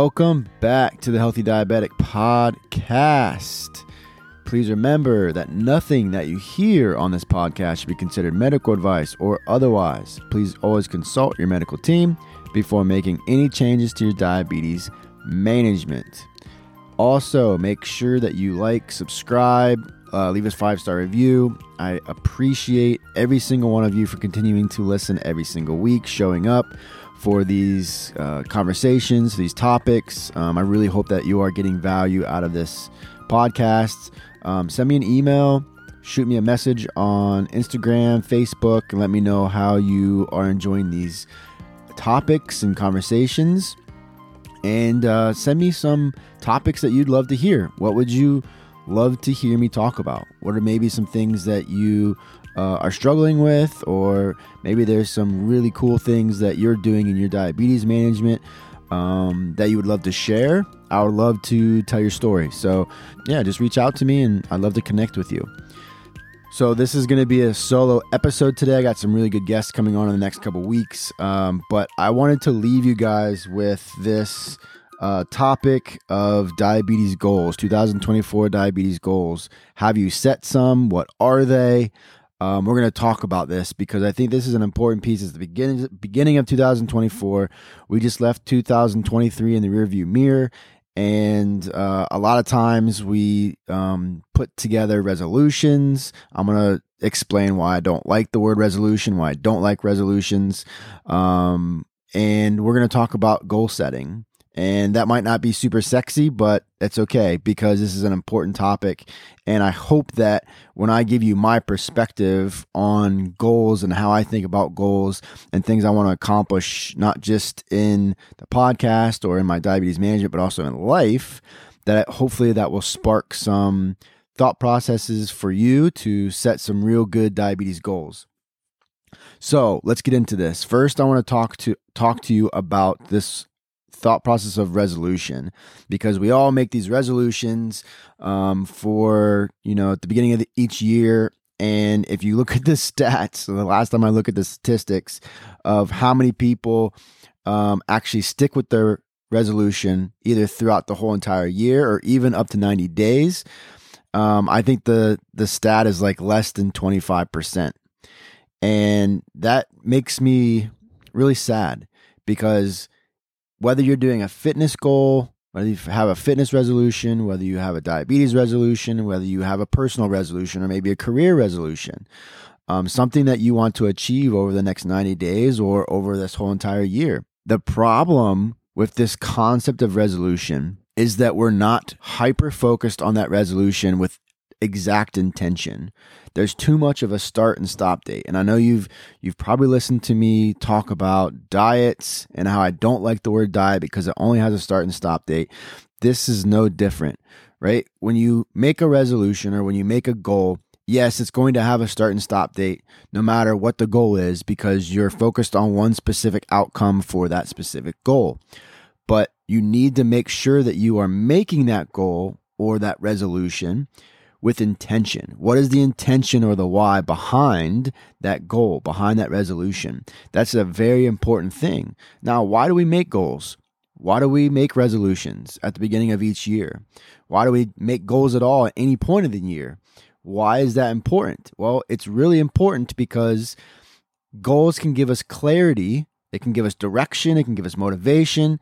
Welcome back to the Healthy Diabetic Podcast. Please remember that nothing that you hear on this podcast should be considered medical advice or otherwise. Please always consult your medical team before making any changes to your diabetes management. Also, make sure that you like, subscribe, uh, leave us five star review. I appreciate every single one of you for continuing to listen every single week, showing up for these uh, conversations, these topics. Um, I really hope that you are getting value out of this podcast. Um, send me an email, shoot me a message on Instagram, Facebook, and let me know how you are enjoying these topics and conversations. And uh, send me some topics that you'd love to hear. What would you love to hear me talk about? What are maybe some things that you uh, are struggling with, or maybe there's some really cool things that you're doing in your diabetes management um, that you would love to share? I would love to tell your story. So, yeah, just reach out to me and I'd love to connect with you. So, this is going to be a solo episode today. I got some really good guests coming on in the next couple weeks. Um, but I wanted to leave you guys with this uh, topic of diabetes goals 2024 diabetes goals. Have you set some? What are they? Um, we're going to talk about this because I think this is an important piece. It's the beginning beginning of 2024. We just left 2023 in the rearview mirror, and uh, a lot of times we um, put together resolutions. I'm going to explain why I don't like the word resolution, why I don't like resolutions, um, and we're going to talk about goal setting. And that might not be super sexy, but it's okay because this is an important topic. And I hope that when I give you my perspective on goals and how I think about goals and things I want to accomplish, not just in the podcast or in my diabetes management, but also in life, that hopefully that will spark some thought processes for you to set some real good diabetes goals. So let's get into this. First, I want to talk to talk to you about this thought process of resolution because we all make these resolutions um, for you know at the beginning of the, each year. And if you look at the stats the last time i look at the statistics of how many people um, actually stick with their resolution either throughout the whole entire year or even up to 90 days um, i think the the stat is like less than 25% and that makes me really sad because whether you're doing a fitness goal, whether you have a fitness resolution, whether you have a diabetes resolution, whether you have a personal resolution, or maybe a career resolution, um, something that you want to achieve over the next 90 days or over this whole entire year. The problem with this concept of resolution is that we're not hyper focused on that resolution with exact intention. There's too much of a start and stop date. And I know you've you've probably listened to me talk about diets and how I don't like the word diet because it only has a start and stop date. This is no different, right? When you make a resolution or when you make a goal, yes, it's going to have a start and stop date no matter what the goal is because you're focused on one specific outcome for that specific goal. But you need to make sure that you are making that goal or that resolution with intention. What is the intention or the why behind that goal, behind that resolution? That's a very important thing. Now, why do we make goals? Why do we make resolutions at the beginning of each year? Why do we make goals at all at any point of the year? Why is that important? Well, it's really important because goals can give us clarity, it can give us direction, it can give us motivation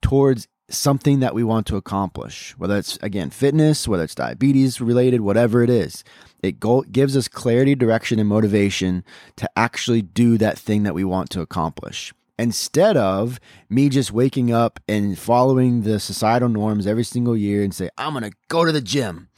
towards something that we want to accomplish, whether it's again fitness, whether it's diabetes related, whatever it is. It go- gives us clarity, direction, and motivation to actually do that thing that we want to accomplish. Instead of me just waking up and following the societal norms every single year and say, I'm going to go to the gym.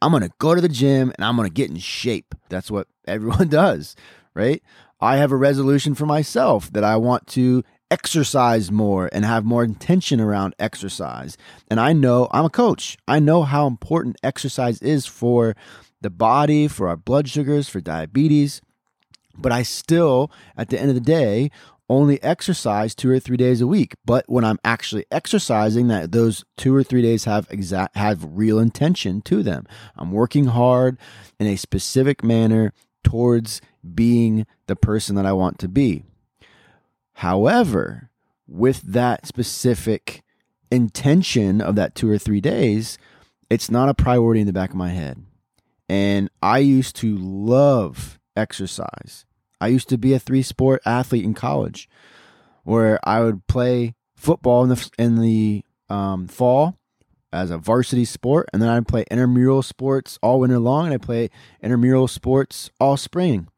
I'm going to go to the gym and I'm going to get in shape. That's what everyone does, right? I have a resolution for myself that I want to exercise more and have more intention around exercise. And I know I'm a coach. I know how important exercise is for the body, for our blood sugars, for diabetes. But I still, at the end of the day, only exercise two or three days a week. But when I'm actually exercising, that those two or three days have exact have real intention to them. I'm working hard in a specific manner towards being the person that I want to be. However, with that specific intention of that two or three days, it's not a priority in the back of my head. And I used to love exercise. I used to be a three sport athlete in college where I would play football in the in the um, fall as a varsity sport, and then I'd play intramural sports all winter long, and I play intramural sports all spring.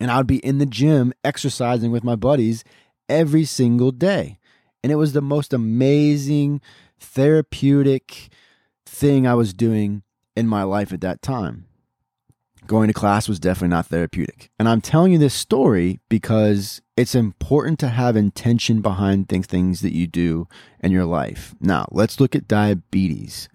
And I'd be in the gym exercising with my buddies every single day. And it was the most amazing therapeutic thing I was doing in my life at that time. Going to class was definitely not therapeutic. And I'm telling you this story because it's important to have intention behind things, that you do in your life. Now, let's look at diabetes.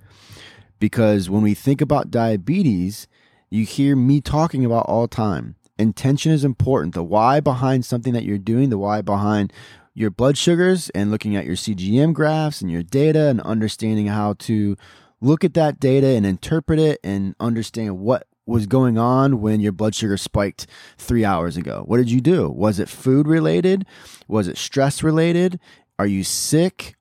Because when we think about diabetes, you hear me talking about all the time. Intention is important. The why behind something that you're doing, the why behind your blood sugars and looking at your CGM graphs and your data and understanding how to look at that data and interpret it and understand what was going on when your blood sugar spiked three hours ago? What did you do? Was it food related? Was it stress related? Are you sick?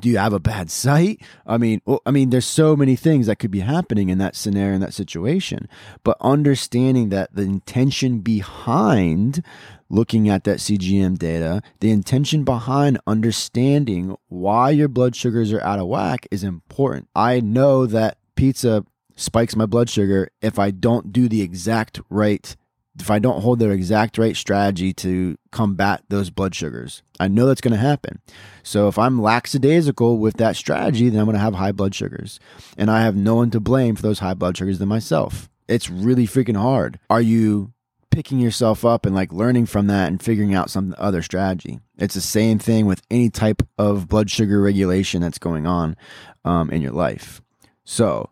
Do you have a bad site? I mean, well, I mean, there's so many things that could be happening in that scenario, in that situation. But understanding that the intention behind looking at that CGM data, the intention behind understanding why your blood sugars are out of whack is important. I know that pizza spikes my blood sugar if I don't do the exact right if I don't hold their exact right strategy to combat those blood sugars. I know that's going to happen. So if I'm lackadaisical with that strategy, then I'm going to have high blood sugars. And I have no one to blame for those high blood sugars than myself. It's really freaking hard. Are you picking yourself up and like learning from that and figuring out some other strategy? It's the same thing with any type of blood sugar regulation that's going on um, in your life. So,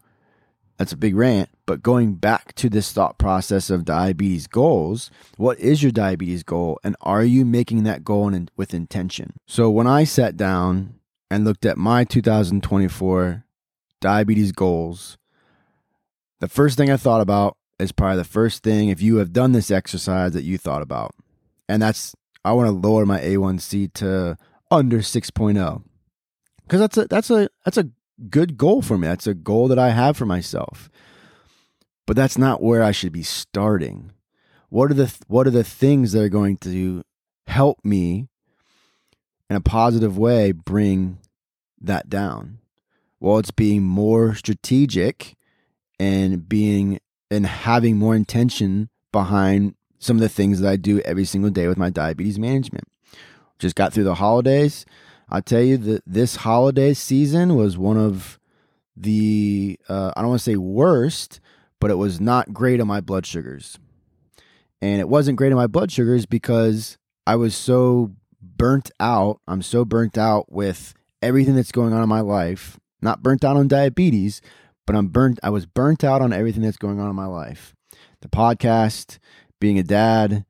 that's a big rant. But going back to this thought process of diabetes goals, what is your diabetes goal? And are you making that goal in, with intention? So when I sat down and looked at my 2024 diabetes goals, the first thing I thought about is probably the first thing, if you have done this exercise, that you thought about. And that's, I want to lower my A1C to under 6.0 because that's a that's a that's a good goal for me. That's a goal that I have for myself. But that's not where I should be starting. What are the what are the things that are going to help me in a positive way bring that down? Well, it's being more strategic and being and having more intention behind some of the things that I do every single day with my diabetes management. Just got through the holidays. I tell you that this holiday season was one of the uh, I don't want to say worst, but it was not great on my blood sugars. And it wasn't great on my blood sugars because I was so burnt out. I'm so burnt out with everything that's going on in my life. Not burnt out on diabetes, but I'm burnt I was burnt out on everything that's going on in my life. The podcast, being a dad,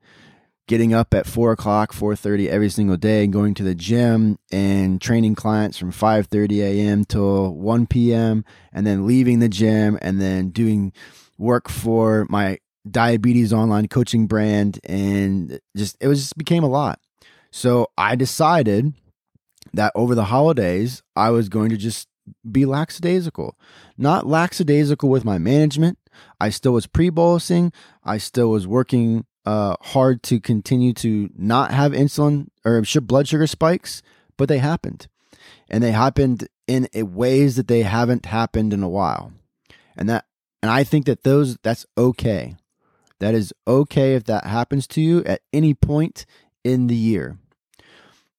getting up at four o'clock, four thirty every single day, and going to the gym and training clients from five thirty a.m. till one p.m. and then leaving the gym and then doing work for my diabetes online coaching brand, and just it was just became a lot. So I decided that over the holidays I was going to just be lackadaisical, not lackadaisical with my management. I still was pre bolusing. I still was working uh, hard to continue to not have insulin or blood sugar spikes, but they happened. And they happened in ways that they haven't happened in a while. And that and I think that those that's okay. That is okay if that happens to you at any point in the year.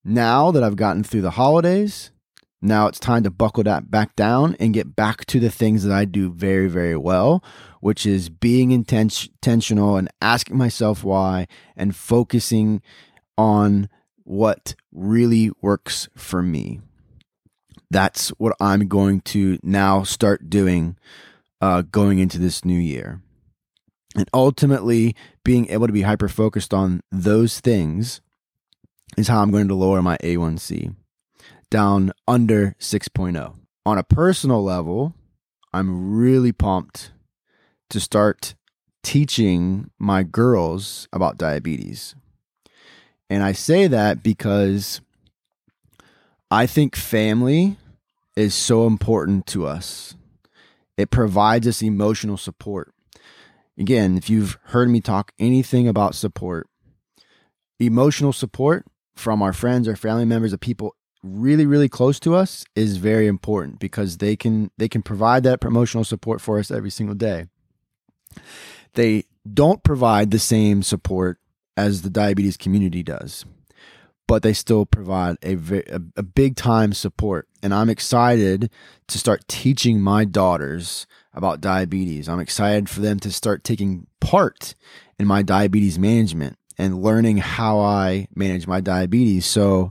Now that I've gotten through the holidays, now it's time to buckle that back down and get back to the things that I do very, very well, which is being intentional and asking myself why and focusing on what really works for me. That's what I'm going to now start doing uh, going into this new year. And ultimately, being able to be hyper focused on those things is how I'm going to lower my A1C down under 6.0. On a personal level, I'm really pumped to start teaching my girls about diabetes. And I say that because I think family is so important to us. It provides us emotional support. Again, if you've heard me talk anything about support, emotional support from our friends or family members of people really really close to us is very important because they can they can provide that emotional support for us every single day. They don't provide the same support as the diabetes community does but they still provide a, a, a, big time support. And I'm excited to start teaching my daughters about diabetes. I'm excited for them to start taking part in my diabetes management and learning how I manage my diabetes. So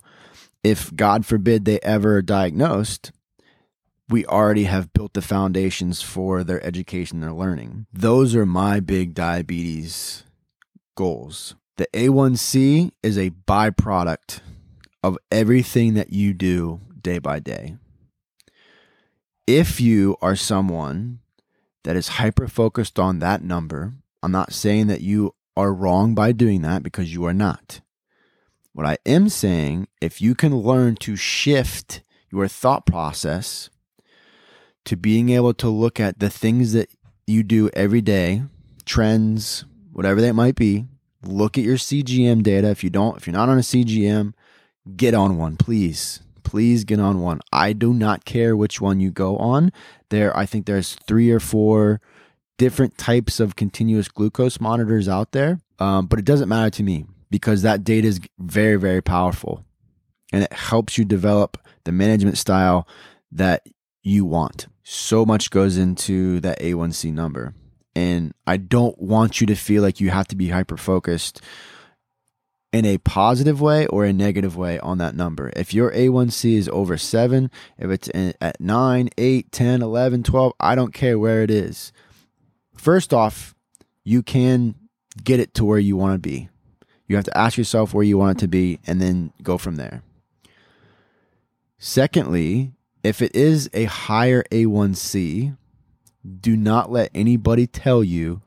if God forbid they ever diagnosed, we already have built the foundations for their education, their learning. Those are my big diabetes goals. The A1C is a byproduct of everything that you do day by day. If you are someone that is hyper focused on that number, I'm not saying that you are wrong by doing that because you are not. What I am saying, if you can learn to shift your thought process to being able to look at the things that you do every day, trends, whatever that might be, look at your CGM data. If you don't, if you're not on a CGM, get on one, please. Please get on one. I do not care which one you go on. There, I think there's three or four different types of continuous glucose monitors out there, um, but it doesn't matter to me because that data is very, very powerful, and it helps you develop the management style that you want. So much goes into that A1C number. And I don't want you to feel like you have to be hyper focused in a positive way or a negative way on that number. If your A1C is over 7, if it's at 9, 8, 10, 11, 12, I don't care where it is. First off, you can get it to where you want to be. You have to ask yourself where you want it to be and then go from there. Secondly, if it is a higher A1C, do not let anybody tell you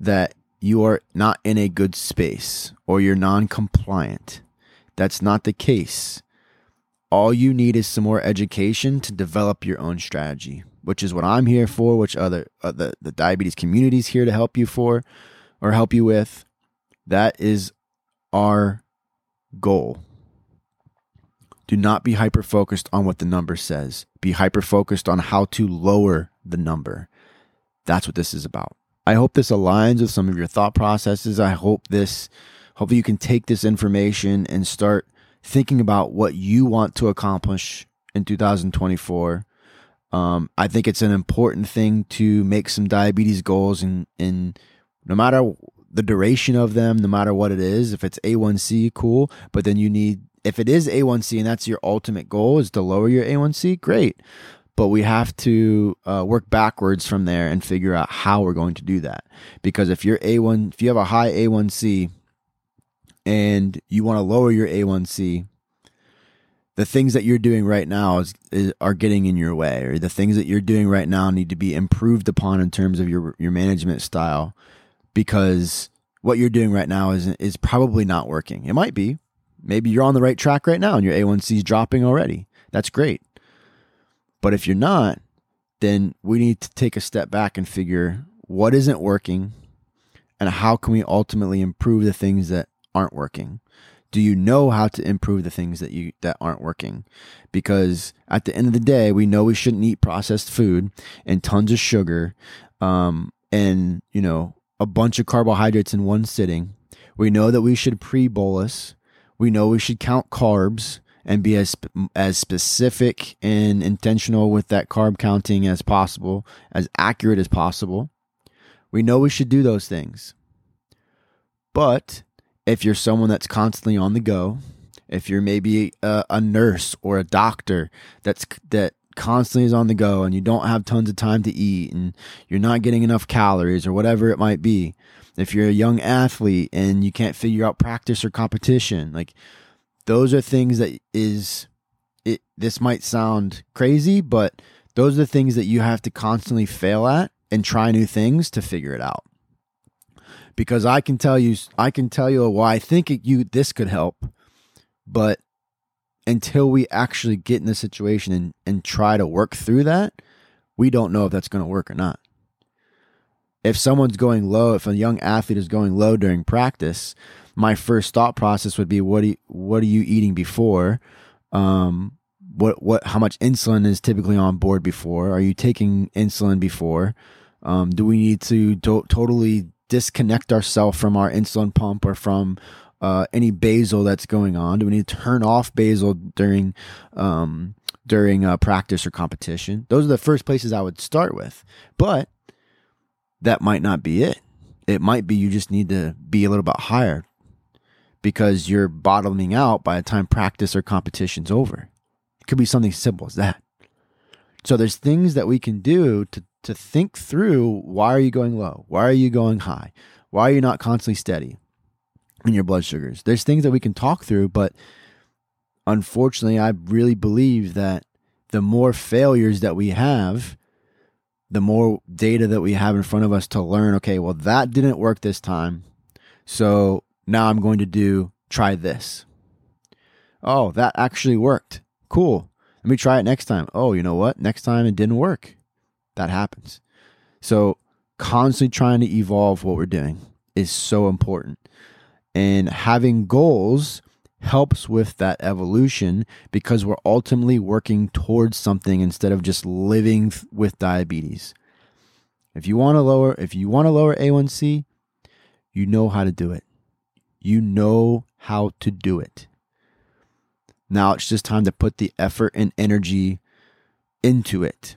that you are not in a good space or you're non compliant. That's not the case. All you need is some more education to develop your own strategy, which is what I'm here for, which other uh, the, the diabetes community is here to help you for or help you with. That is our goal. Do not be hyper focused on what the number says. Be hyper focused on how to lower the number. That's what this is about. I hope this aligns with some of your thought processes. I hope this, hopefully, you can take this information and start thinking about what you want to accomplish in 2024. Um, I think it's an important thing to make some diabetes goals, and, and no matter the duration of them, no matter what it is, if it's A1C, cool. But then you need, if it is A1C and that's your ultimate goal is to lower your A1C, great but we have to uh, work backwards from there and figure out how we're going to do that. Because if you're A1, if you have a high A1C and you want to lower your A1C, the things that you're doing right now is, is, are getting in your way, or the things that you're doing right now need to be improved upon in terms of your your management style, because what you're doing right now is is probably not working. It might be, maybe you're on the right track right now, and your A1C is dropping already. That's great but if you're not, then we need to take a step back and figure what isn't working and how can we ultimately improve the things that aren't working. Do you know how to improve the things that you that aren't working? Because at the end of the day, we know we shouldn't eat processed food and tons of sugar, um, and you know a bunch of carbohydrates in one sitting. We know that we should pre bolus. We know we should count carbs and be as as specific and intentional with that carb counting as possible, as accurate as possible. We know we should do those things. But if you're someone that's constantly on the go, if you're maybe a, a nurse or a doctor that's that constantly is on the go and you don't have tons of time to eat and you're not getting enough calories or whatever it might be, if you're a young athlete and you can't figure out practice or competition, like those are things that is it this might sound crazy but those are the things that you have to constantly fail at and try new things to figure it out. Because i can tell you i can tell you why i think it, you this could help but until we actually get in the situation and, and try to work through that, we don't know if that's going to work or not. If someone's going low, if a young athlete is going low during practice, my first thought process would be what are you, what are you eating before? Um, what what how much insulin is typically on board before? Are you taking insulin before? Um, do we need to to- totally disconnect ourselves from our insulin pump or from uh, any basal that's going on? Do we need to turn off basal during um, during uh, practice or competition? Those are the first places I would start with, but that might not be it. It might be you just need to be a little bit higher because you're bottoming out by the time practice or competition's over. It could be something simple as that. So there's things that we can do to to think through why are you going low? Why are you going high? Why are you not constantly steady in your blood sugars? There's things that we can talk through, but unfortunately, I really believe that the more failures that we have, the more data that we have in front of us to learn, okay, well, that didn't work this time. So now I'm going to do try this. Oh, that actually worked. Cool. Let me try it next time. Oh, you know what? Next time it didn't work. That happens. So, constantly trying to evolve what we're doing is so important. And having goals helps with that evolution because we're ultimately working towards something instead of just living with diabetes. If you want to lower if you want to lower A1C, you know how to do it. You know how to do it. Now it's just time to put the effort and energy into it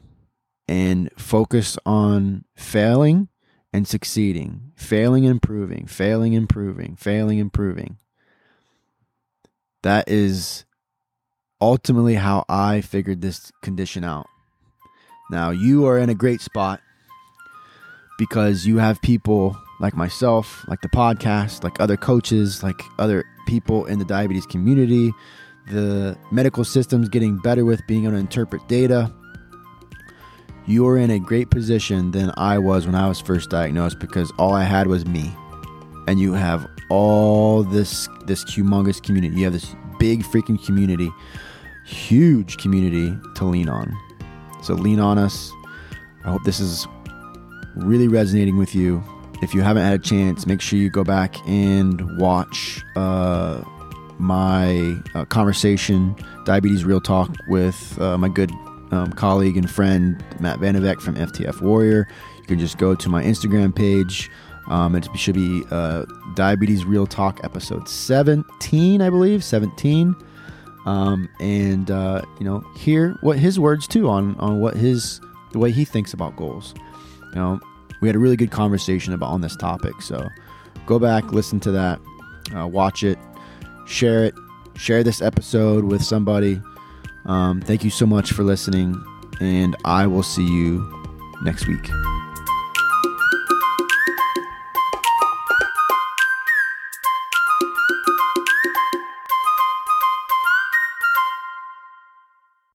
and focus on failing and succeeding, failing, improving, failing, improving, failing, improving. That is ultimately how I figured this condition out. Now, you are in a great spot because you have people like myself, like the podcast, like other coaches, like other people in the diabetes community the medical system's getting better with being able to interpret data. You're in a great position than I was when I was first diagnosed because all I had was me. And you have all this this humongous community. You have this big freaking community, huge community to lean on. So lean on us. I hope this is really resonating with you. If you haven't had a chance, make sure you go back and watch uh, my uh, conversation, Diabetes Real Talk, with uh, my good um, colleague and friend Matt Vanavek from FTF Warrior. You can just go to my Instagram page. Um, it should be uh, Diabetes Real Talk episode 17, I believe, 17. Um, and uh, you know, hear what his words too on on what his the way he thinks about goals. You know, we had a really good conversation about on this topic. So go back, listen to that, uh, watch it, share it, share this episode with somebody. Um, thank you so much for listening, and I will see you next week.